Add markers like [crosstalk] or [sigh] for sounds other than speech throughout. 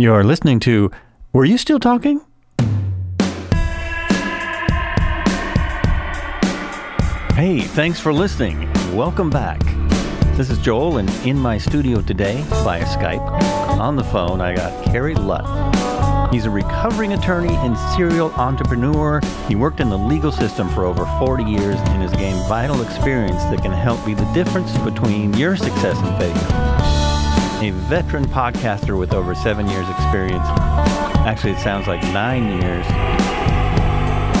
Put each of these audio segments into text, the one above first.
You're listening to Were You Still Talking? Hey, thanks for listening. Welcome back. This is Joel, and in my studio today via Skype, on the phone, I got Kerry Lutz. He's a recovering attorney and serial entrepreneur. He worked in the legal system for over 40 years and has gained vital experience that can help be the difference between your success and failure. A veteran podcaster with over seven years' experience. Actually, it sounds like nine years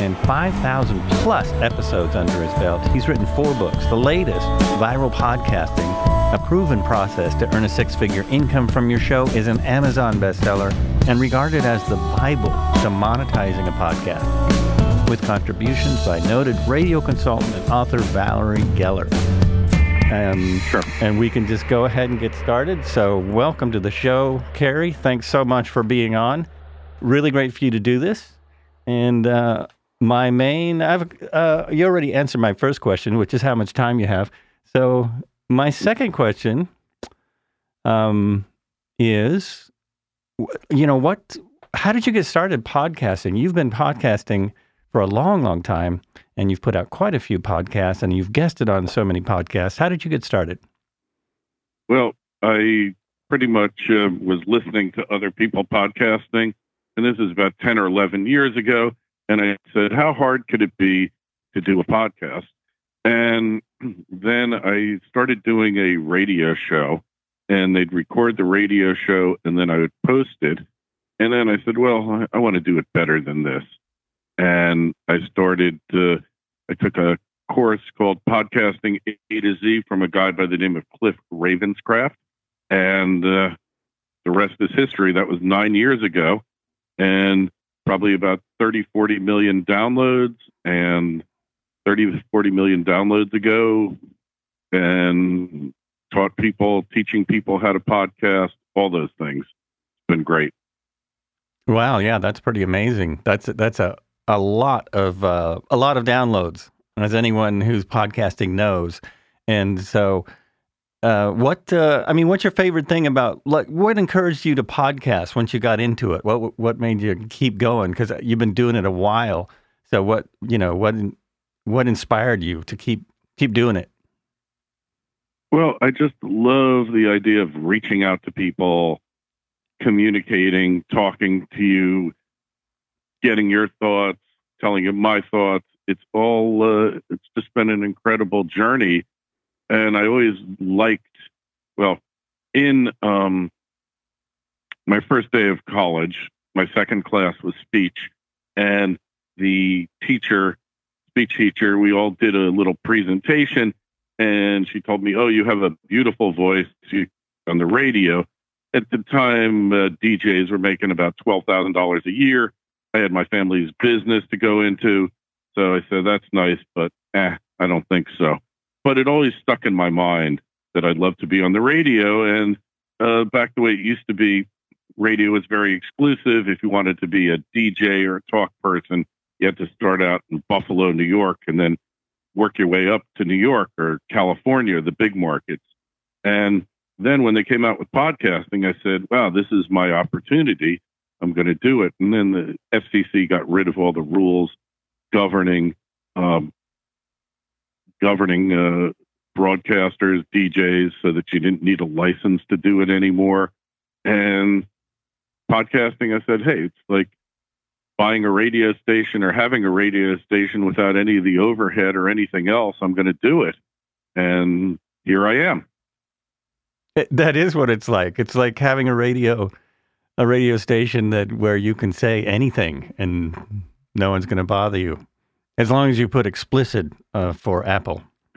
and 5,000 plus episodes under his belt. He's written four books. The latest, Viral Podcasting, a proven process to earn a six figure income from your show, is an Amazon bestseller and regarded as the Bible to monetizing a podcast, with contributions by noted radio consultant and author Valerie Geller. Um, Sure. And we can just go ahead and get started. So, welcome to the show, Kerry. Thanks so much for being on. Really great for you to do this. And uh, my main, I've uh, you already answered my first question, which is how much time you have. So, my second question um, is, you know, what? How did you get started podcasting? You've been podcasting for a long, long time, and you've put out quite a few podcasts, and you've guested on so many podcasts. How did you get started? Well, I pretty much uh, was listening to other people podcasting, and this is about 10 or 11 years ago. And I said, How hard could it be to do a podcast? And [clears throat] then I started doing a radio show, and they'd record the radio show, and then I would post it. And then I said, Well, I, I want to do it better than this. And I started, uh, I took a course called Podcasting A to Z from a guy by the name of Cliff Ravenscraft. And uh, the rest is history. That was nine years ago. And probably about 30, 40 million downloads. And 30 to 40 million downloads ago. And taught people, teaching people how to podcast, all those things. It's been great. Wow, yeah, that's pretty amazing. That's that's a a lot of uh, a lot of downloads, as anyone who's podcasting knows. And so, uh, what uh, I mean, what's your favorite thing about like what encouraged you to podcast once you got into it? What what made you keep going? Because you've been doing it a while. So what you know what what inspired you to keep keep doing it? Well, I just love the idea of reaching out to people, communicating, talking to you, getting your thoughts, telling you my thoughts. It's all, uh, it's just been an incredible journey. And I always liked, well, in um, my first day of college, my second class was speech. And the teacher, speech teacher, we all did a little presentation and she told me, "Oh, you have a beautiful voice on the radio." At the time, uh, DJs were making about twelve thousand dollars a year. I had my family's business to go into, so I said, "That's nice, but eh, I don't think so." But it always stuck in my mind that I'd love to be on the radio, and uh, back the way it used to be, radio was very exclusive. If you wanted to be a DJ or a talk person, you had to start out in Buffalo, New York, and then work your way up to New York or California, the big markets. And then when they came out with podcasting, I said, wow, this is my opportunity. I'm going to do it. And then the FCC got rid of all the rules governing um, governing uh, broadcasters, DJs, so that you didn't need a license to do it anymore. And podcasting, I said, hey, it's like buying a radio station or having a radio station without any of the overhead or anything else, I'm going to do it. And here I am. That is what it's like. It's like having a radio, a radio station that where you can say anything and no one's going to bother you, as long as you put explicit uh, for Apple. [laughs]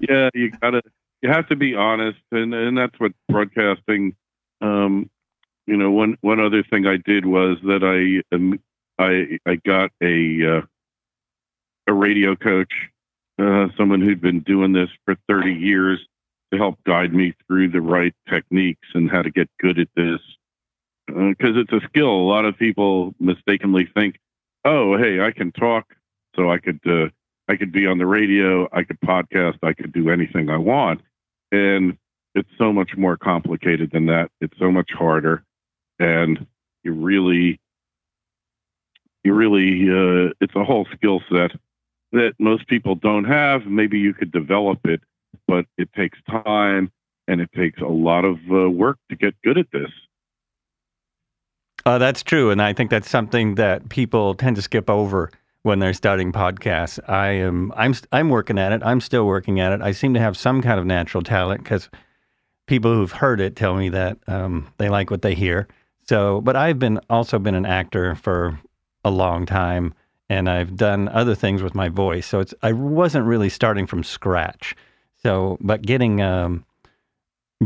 yeah, you gotta, you have to be honest, and and that's what broadcasting. Um, you know, one one other thing I did was that I um, I I got a uh, a radio coach, uh, someone who'd been doing this for 30 years to help guide me through the right techniques and how to get good at this. Because it's a skill. A lot of people mistakenly think, "Oh, hey, I can talk, so I could uh, I could be on the radio, I could podcast, I could do anything I want." And it's so much more complicated than that. It's so much harder. and you really, you really, uh, it's a whole skill set that most people don't have. Maybe you could develop it, but it takes time and it takes a lot of uh, work to get good at this. Uh, that's true, and I think that's something that people tend to skip over when they're starting podcasts. I am I'm I'm working at it. I'm still working at it. I seem to have some kind of natural talent because people who've heard it tell me that um, they like what they hear. So, but I've been also been an actor for a long time, and I've done other things with my voice. So it's I wasn't really starting from scratch. So, but getting um,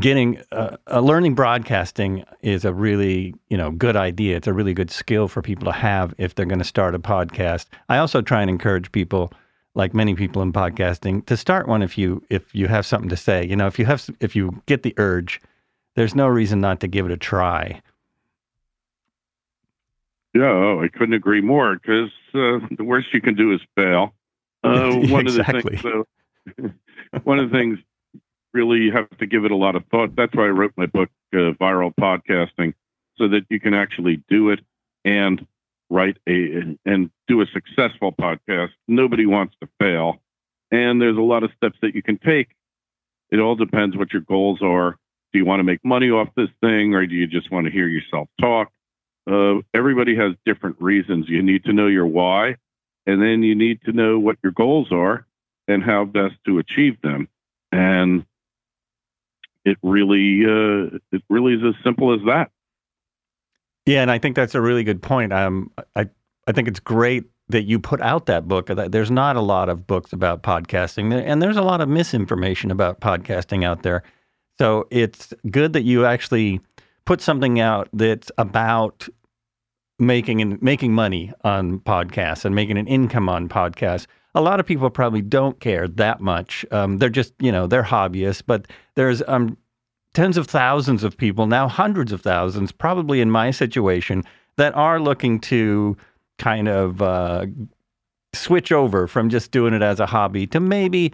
getting uh, uh, learning broadcasting is a really you know good idea. It's a really good skill for people to have if they're going to start a podcast. I also try and encourage people, like many people in podcasting, to start one if you if you have something to say. You know, if you have if you get the urge, there's no reason not to give it a try. Yeah, oh, I couldn't agree more. Because uh, the worst you can do is fail. [laughs] Uh, one exactly. of the things. [laughs] One of the things really you have to give it a lot of thought. That's why I wrote my book, uh, Viral Podcasting, so that you can actually do it and write a and do a successful podcast. Nobody wants to fail, and there's a lot of steps that you can take. It all depends what your goals are. Do you want to make money off this thing, or do you just want to hear yourself talk? Uh, everybody has different reasons. You need to know your why, and then you need to know what your goals are and how best to achieve them. And it really uh, it really is as simple as that. Yeah, and I think that's a really good point. Um, I I think it's great that you put out that book. There's not a lot of books about podcasting, and there's a lot of misinformation about podcasting out there. So it's good that you actually put something out that's about making and making money on podcasts and making an income on podcasts. A lot of people probably don't care that much. Um, they're just, you know, they're hobbyists, but there's um, tens of thousands of people, now hundreds of thousands, probably in my situation, that are looking to kind of uh, switch over from just doing it as a hobby to maybe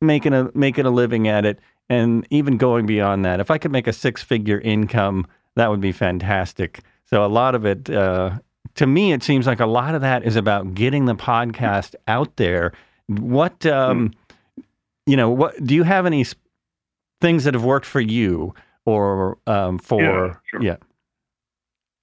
making a making a living at it and even going beyond that. If I could make a six figure income, that would be fantastic. So a lot of it, uh, to me, it seems like a lot of that is about getting the podcast out there. What, um, you know, what do you have any things that have worked for you or um, for, yeah, sure. yeah.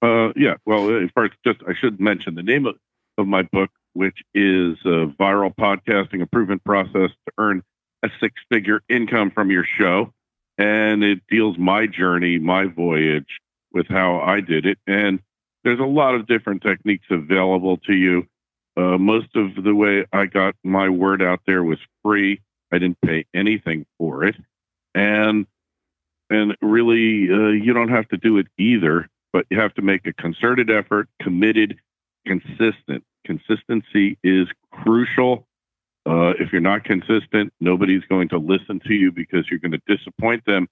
Uh, yeah. Well, first, just I should mention the name of, of my book, which is uh, Viral Podcasting: A Proven Process to Earn a Six-Figure Income from Your Show, and it deals my journey, my voyage with how I did it. And there's a lot of different techniques available to you. Uh, most of the way I got my word out there was free. I didn't pay anything for it, and and really, uh, you don't have to do it either. But you have to make a concerted effort, committed, consistent. Consistency is crucial. Uh, if you're not consistent, nobody's going to listen to you because you're going to disappoint them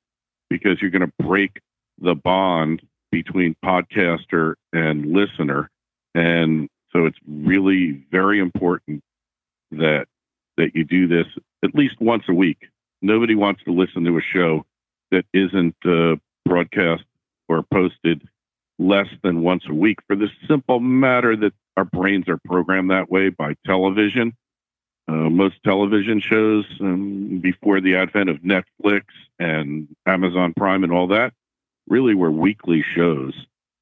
because you're going to break the bond between podcaster and listener. And so it's really very important that that you do this at least once a week. Nobody wants to listen to a show that isn't uh, broadcast or posted less than once a week for the simple matter that our brains are programmed that way by television. Uh, most television shows um, before the advent of Netflix and Amazon Prime and all that really were weekly shows.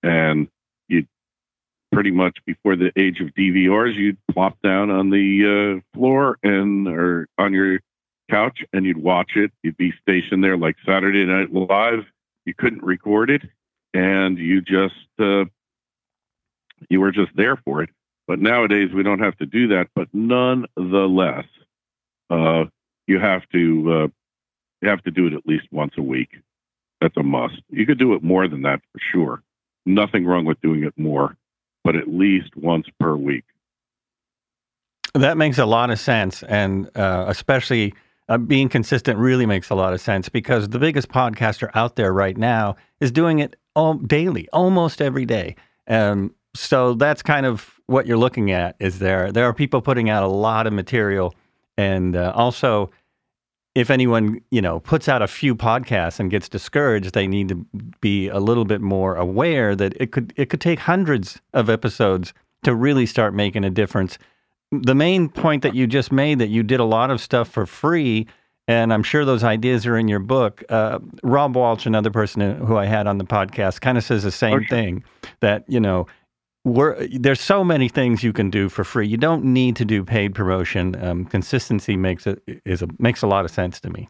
And you pretty much before the age of DVRs, you'd plop down on the uh, floor and or on your couch and you'd watch it. You'd be stationed there like Saturday Night Live. You couldn't record it, and you just uh, you were just there for it. But nowadays we don't have to do that. But nonetheless, uh, you have to uh, you have to do it at least once a week. That's a must. You could do it more than that for sure. Nothing wrong with doing it more, but at least once per week. That makes a lot of sense, and uh, especially uh, being consistent really makes a lot of sense because the biggest podcaster out there right now is doing it all, daily, almost every day. Um, so that's kind of what you're looking at. Is there there are people putting out a lot of material, and uh, also if anyone you know puts out a few podcasts and gets discouraged, they need to be a little bit more aware that it could it could take hundreds of episodes to really start making a difference. The main point that you just made that you did a lot of stuff for free, and I'm sure those ideas are in your book. Uh, Rob Walsh, another person who I had on the podcast, kind of says the same thing that you know there's so many things you can do for free. You don't need to do paid promotion. Um, consistency makes it is a, makes a lot of sense to me.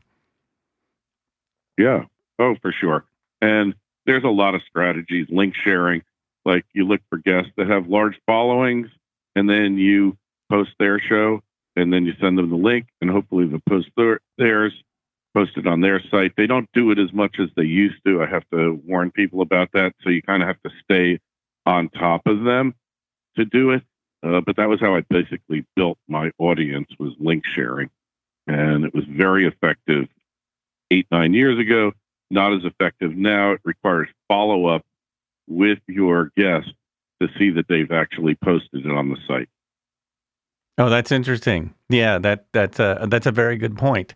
Yeah. Oh, for sure. And there's a lot of strategies, link sharing. Like you look for guests that have large followings, and then you post their show, and then you send them the link, and hopefully they'll post their, theirs, post it on their site. They don't do it as much as they used to. I have to warn people about that. So you kind of have to stay on top of them to do it. Uh, but that was how I basically built my audience was link sharing, and it was very effective eight nine years ago. Not as effective now. It requires follow up with your guest to see that they've actually posted it on the site. Oh, that's interesting. Yeah, that that's a that's a very good point.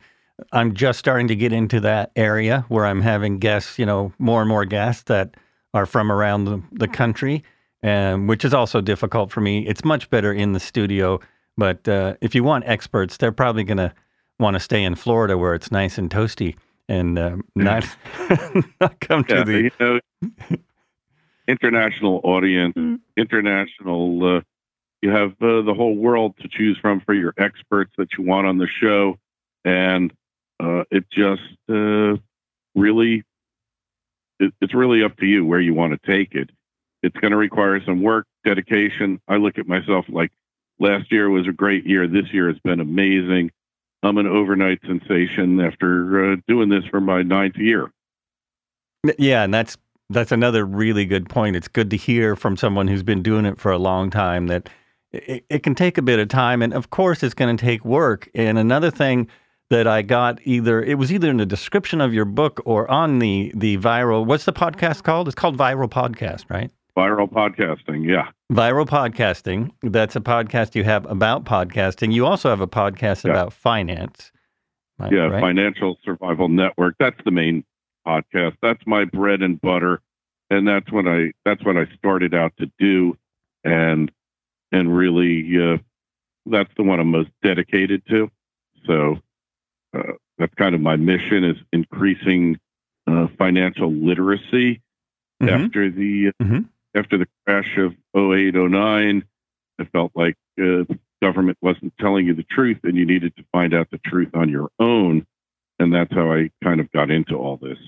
I'm just starting to get into that area where I'm having guests, you know, more and more guests that are from around the, the country, um, which is also difficult for me. It's much better in the studio, but uh, if you want experts, they're probably going to want to stay in Florida where it's nice and toasty and uh, not, [laughs] not come yeah, to the. You know, international audience, mm. international. Uh, you have uh, the whole world to choose from for your experts that you want on the show, and uh, it just uh, really it, it's really up to you where you want to take it. It's going to require some work, dedication. I look at myself like last year was a great year. This year has been amazing. I'm an overnight sensation after uh, doing this for my ninth year. Yeah, and that's that's another really good point. It's good to hear from someone who's been doing it for a long time that it, it can take a bit of time, and of course, it's going to take work. And another thing that I got either it was either in the description of your book or on the the viral what's the podcast called? It's called Viral Podcast, right? Viral podcasting, yeah. Viral podcasting. That's a podcast you have about podcasting. You also have a podcast yeah. about finance. Yeah. Financial Survival Network. That's the main podcast. That's my bread and butter, and that's what I that's what I started out to do, and and really uh, that's the one I'm most dedicated to. So uh, that's kind of my mission is increasing uh, financial literacy mm-hmm. after the mm-hmm. after the crash of 08 09 I felt like uh, government wasn't telling you the truth and you needed to find out the truth on your own. And that's how I kind of got into all this.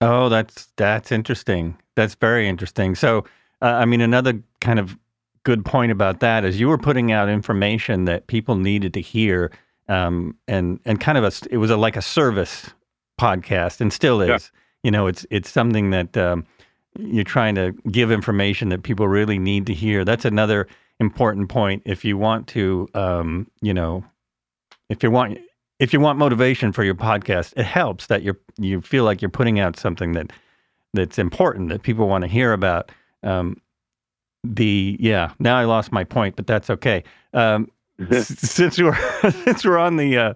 Oh that's that's interesting. That's very interesting. So uh, I mean another kind of good point about that is you were putting out information that people needed to hear um, and and kind of a it was a like a service podcast and still is. Yeah. You know, it's it's something that um, you're trying to give information that people really need to hear. That's another important point. If you want to, um, you know, if you want if you want motivation for your podcast, it helps that you you feel like you're putting out something that that's important that people want to hear about. Um, the yeah, now I lost my point, but that's okay. Um, [laughs] since we're [laughs] since we're on the uh,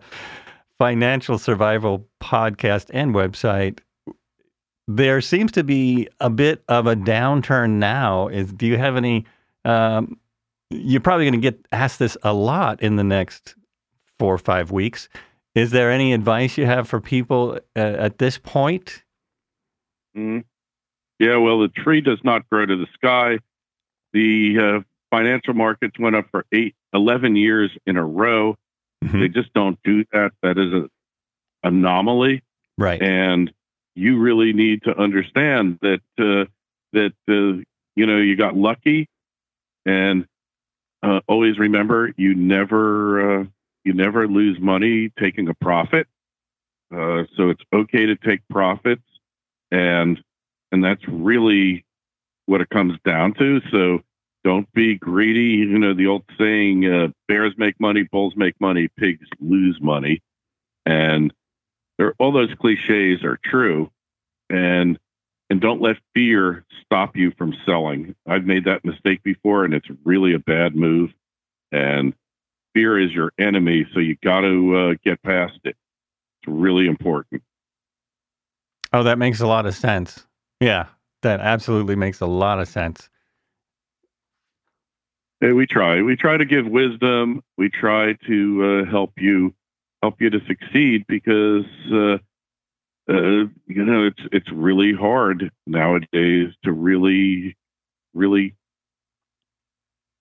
financial survival podcast and website, there seems to be a bit of a downturn now. Is do you have any? Um, you're probably going to get asked this a lot in the next four or five weeks. Is there any advice you have for people uh, at this point? Mm. Yeah, well, the tree does not grow to the sky. The uh, financial markets went up for eight 11 years in a row. Mm-hmm. They just don't do that. That is an anomaly. Right. And you really need to understand that, uh, that, uh, you know, you got lucky and uh, always remember you never, uh, you never lose money taking a profit. Uh, so it's okay to take profits and, and that's really what it comes down to. So don't be greedy. You know, the old saying, uh, bears make money, bulls make money, pigs lose money. And all those cliches are true. And, and don't let fear stop you from selling. I've made that mistake before and it's really a bad move. And fear is your enemy. So you got to uh, get past it. It's really important. Oh, that makes a lot of sense. Yeah, that absolutely makes a lot of sense. We try. We try to give wisdom. We try to uh, help you help you to succeed because uh, uh, you know it's it's really hard nowadays to really really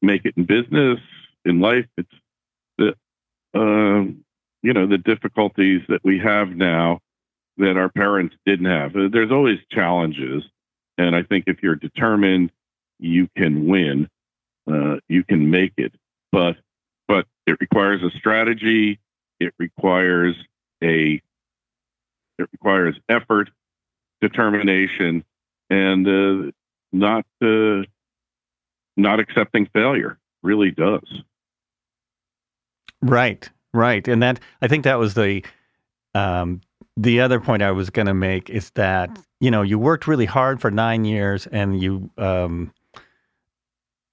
make it in business in life. It's the um, you know the difficulties that we have now that our parents didn't have. There's always challenges, and I think if you're determined, you can win. Uh, you can make it, but but it requires a strategy. It requires a it requires effort, determination, and uh, not uh, not accepting failure. Really does. Right, right, and that I think that was the um, the other point I was going to make is that you know you worked really hard for nine years, and you um,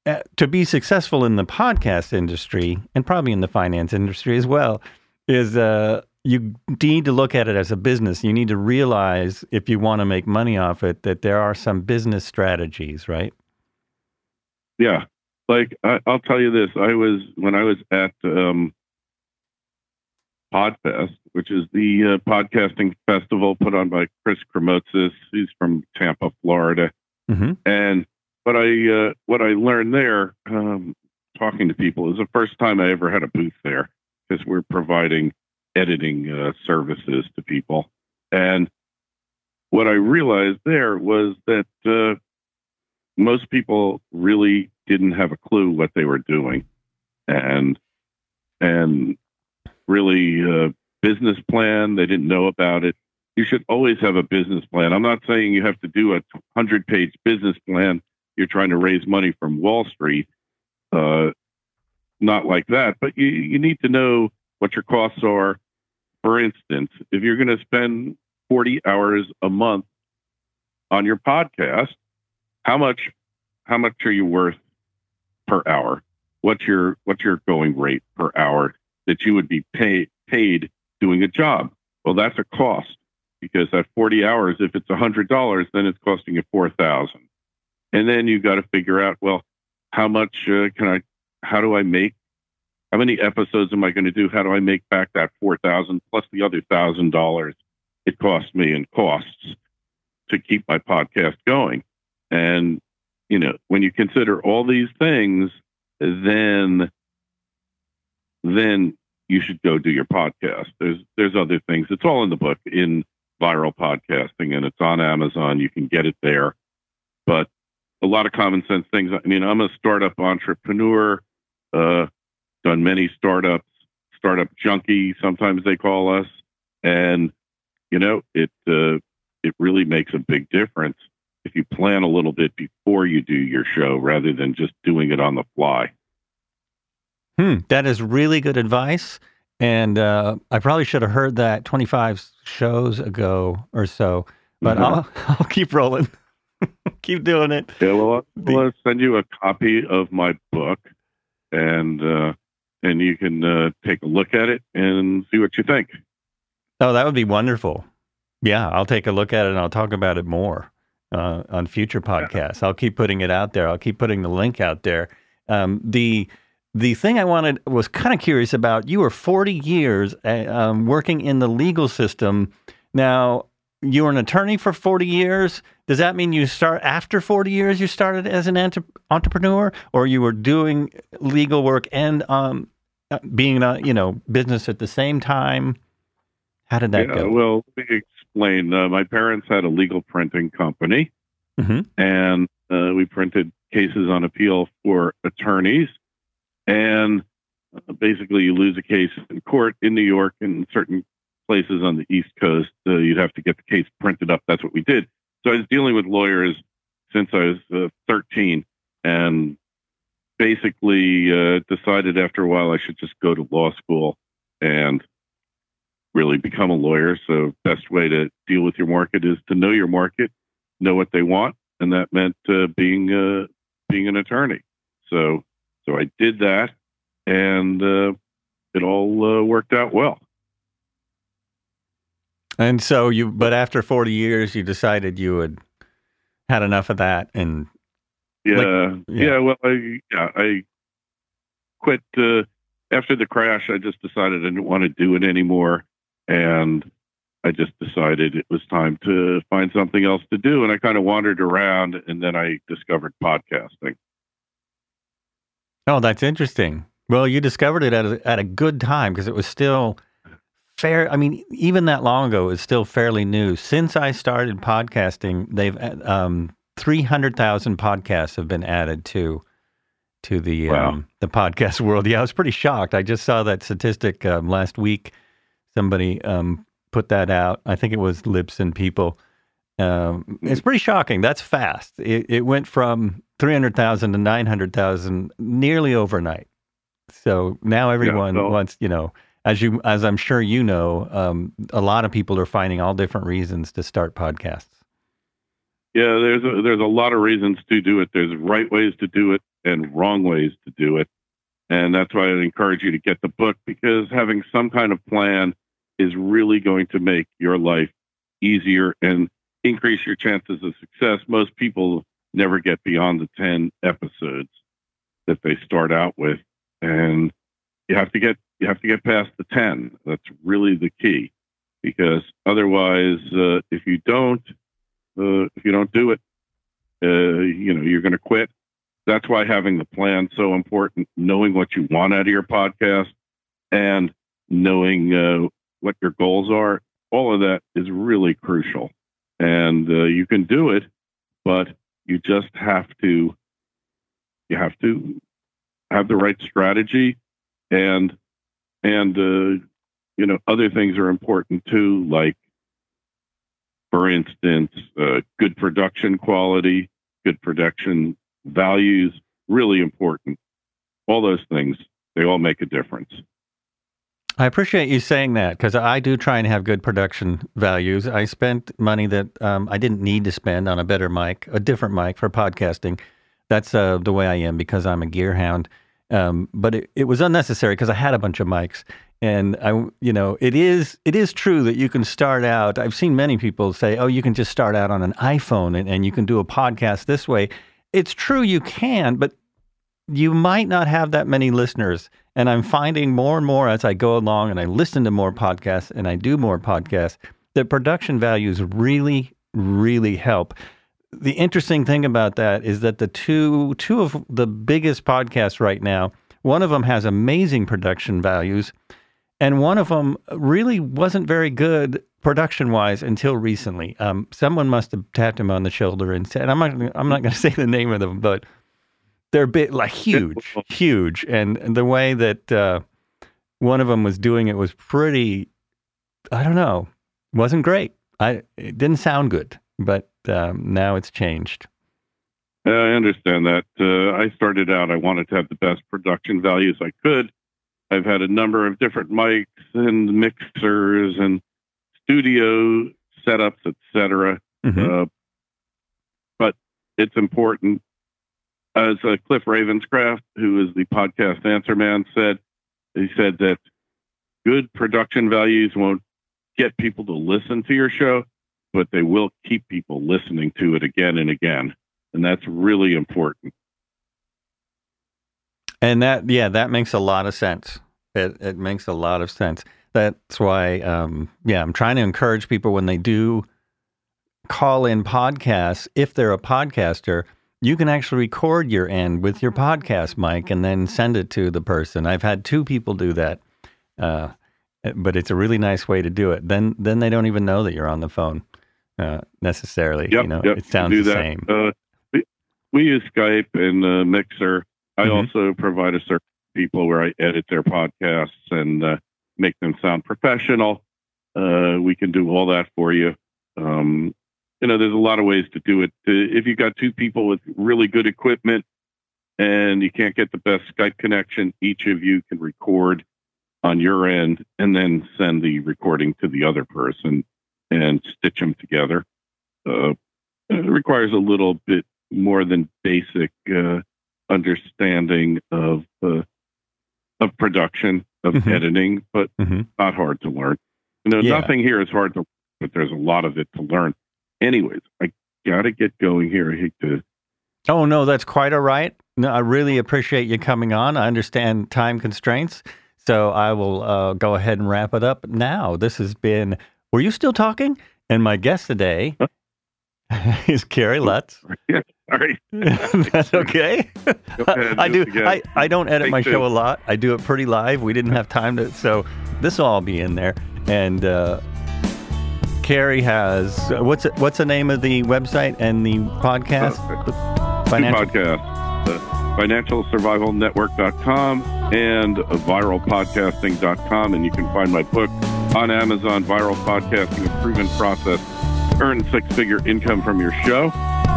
uh, to be successful in the podcast industry and probably in the finance industry as well is uh, you need to look at it as a business. You need to realize if you want to make money off it that there are some business strategies, right? Yeah, like I, will tell you this: I was when I was at um, Podfest, which is the uh, podcasting festival put on by Chris Krimitsos. He's from Tampa, Florida. Mm-hmm. And what I uh, what I learned there, um, talking to people, is the first time I ever had a booth there because we're providing editing uh, services to people. And what I realized there was that uh, most people really didn't have a clue what they were doing, and and really uh, business plan. They didn't know about it. You should always have a business plan. I'm not saying you have to do a 100 page business plan. You're trying to raise money from Wall Street. Uh, not like that, but you, you need to know what your costs are. For instance, if you're going to spend 40 hours a month on your podcast, how much how much are you worth per hour? What's your what's your going rate per hour? that you would be pay, paid doing a job. Well, that's a cost because at 40 hours, if it's $100, then it's costing you 4000 And then you've got to figure out, well, how much uh, can I, how do I make, how many episodes am I going to do? How do I make back that 4000 plus the other $1,000 it costs me in costs to keep my podcast going? And, you know, when you consider all these things, then then you should go do your podcast. There's there's other things. It's all in the book in viral podcasting, and it's on Amazon. You can get it there. But a lot of common sense things. I mean, I'm a startup entrepreneur. Uh, done many startups, startup junkie. Sometimes they call us, and you know it. Uh, it really makes a big difference if you plan a little bit before you do your show rather than just doing it on the fly. Hmm, that is really good advice. And uh, I probably should have heard that 25 shows ago or so, but mm-hmm. I'll, [laughs] I'll keep rolling. Keep doing it. Yeah, well, I'll, I'll, send you a copy of my book, and uh, and you can uh, take a look at it and see what you think. Oh, that would be wonderful. Yeah, I'll take a look at it and I'll talk about it more uh, on future podcasts. Yeah. I'll keep putting it out there. I'll keep putting the link out there. Um, the the thing I wanted was kind of curious about. You were 40 years uh, um, working in the legal system. Now, you were an attorney for 40 years. Does that mean you start after 40 years? You started as an entre- entrepreneur, or you were doing legal work and um, being a you know business at the same time? How did that yeah, go? Well, let me explain. Uh, my parents had a legal printing company, mm-hmm. and uh, we printed cases on appeal for attorneys and uh, basically you lose a case in court in New York and certain places on the East Coast. Uh, you'd have to get the case printed up. That's what we did. So I was dealing with lawyers since I was uh, 13, and basically uh, decided after a while I should just go to law school and really become a lawyer. So best way to deal with your market is to know your market, know what they want, and that meant uh, being uh, being an attorney. So so I did that, and uh, it all worked out well. And so you, but after 40 years, you decided you had had enough of that and. Yeah. Like, yeah. yeah. Well, I, yeah, I quit, uh, after the crash. I just decided I didn't want to do it anymore. And I just decided it was time to find something else to do. And I kind of wandered around and then I discovered podcasting. Oh, that's interesting. Well, you discovered it at a, at a good time because it was still fair. I mean, even that long ago, it's still fairly new. Since I started podcasting, they've um, three hundred thousand podcasts have been added to to the wow. um, the podcast world. Yeah, I was pretty shocked. I just saw that statistic um, last week. Somebody um, put that out. I think it was Libsyn people. Um, it's pretty shocking. That's fast. It, it went from 300,000 to 900,000 nearly overnight. So now everyone yeah, so, wants, you know, as you as I'm sure you know, um, a lot of people are finding all different reasons to start podcasts. Yeah, there's a, there's a lot of reasons to do it. There's right ways to do it and wrong ways to do it, and that's why I'd encourage you to get the book because having some kind of plan is really going to make your life easier and increase your chances of success. Most people never get beyond the 10 episodes that they start out with. And you have to get you have to get past the 10. That's really the key because otherwise uh, if you don't uh, if you don't do it uh, you know you're going to quit. That's why having the plan so important, knowing what you want out of your podcast and knowing uh, what your goals are, all of that is really crucial. And uh, you can do it, but you just have to you have to have the right strategy and and uh, you know other things are important too like for instance uh, good production quality good production values really important all those things they all make a difference I appreciate you saying that because I do try and have good production values. I spent money that um, I didn't need to spend on a better mic, a different mic for podcasting. That's uh, the way I am because I'm a gear hound. Um, but it, it was unnecessary because I had a bunch of mics, and I, you know, it is it is true that you can start out. I've seen many people say, "Oh, you can just start out on an iPhone and, and you can do a podcast this way." It's true you can, but you might not have that many listeners. And I'm finding more and more as I go along and I listen to more podcasts and I do more podcasts that production values really, really help. The interesting thing about that is that the two two of the biggest podcasts right now, one of them has amazing production values, and one of them really wasn't very good production wise until recently. Um, someone must have tapped him on the shoulder and said, "I'm not I'm not going [laughs] to say the name of them, but." they're bit like huge, huge, and, and the way that uh, one of them was doing it was pretty. I don't know, wasn't great. I it didn't sound good, but um, now it's changed. I understand that. Uh, I started out. I wanted to have the best production values I could. I've had a number of different mics and mixers and studio setups, etc. Mm-hmm. Uh, but it's important as uh, Cliff Ravenscraft, who is the podcast answer man, said, he said that good production values won't get people to listen to your show, but they will keep people listening to it again and again. And that's really important. And that, yeah, that makes a lot of sense. It, it makes a lot of sense. That's why, um, yeah, I'm trying to encourage people when they do call in podcasts, if they're a podcaster, you can actually record your end with your podcast mic and then send it to the person. I've had two people do that, uh, but it's a really nice way to do it. Then then they don't even know that you're on the phone uh, necessarily. Yep, you know, yep, it sounds the that. same. Uh, we, we, use Skype and uh, Mixer. I mm-hmm. also provide a service people where I edit their podcasts and uh, make them sound professional. Uh, we can do all that for you. Um, you know, there's a lot of ways to do it. If you've got two people with really good equipment and you can't get the best Skype connection, each of you can record on your end and then send the recording to the other person and stitch them together. Uh, it requires a little bit more than basic uh, understanding of uh, of production, of mm-hmm. editing, but mm-hmm. not hard to learn. You know, yeah. nothing here is hard to but there's a lot of it to learn. Anyways, I got to get going here. I hate to. Oh, no, that's quite all right. No, I really appreciate you coming on. I understand time constraints. So I will uh, go ahead and wrap it up now. This has been. Were you still talking? And my guest today [laughs] is Kerry Lutz. [laughs] Yeah, sorry. [laughs] That's okay. I do do. it again. I, I don't edit Take my two. show a lot. I do it pretty live. We didn't have time to, so this will all be in there. And uh, Kerry has what's it, what's the name of the website and the podcast? Two Financial. podcasts. Uh, financialsurvivalnetwork.com and viralpodcasting.com. And you can find my book on Amazon, Viral Podcasting, a proven process to earn six figure income from your show.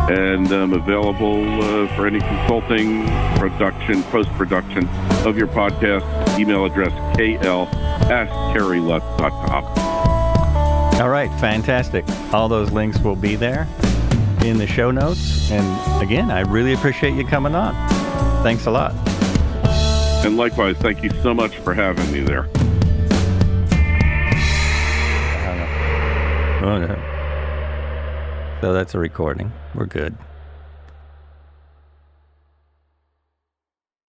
And I'm available uh, for any consulting, production, post production of your podcast. Email address kl at kerrylutz.com. All right, fantastic. All those links will be there in the show notes. And again, I really appreciate you coming on. Thanks a lot. And likewise, thank you so much for having me there. Oh. So that's a recording. We're good.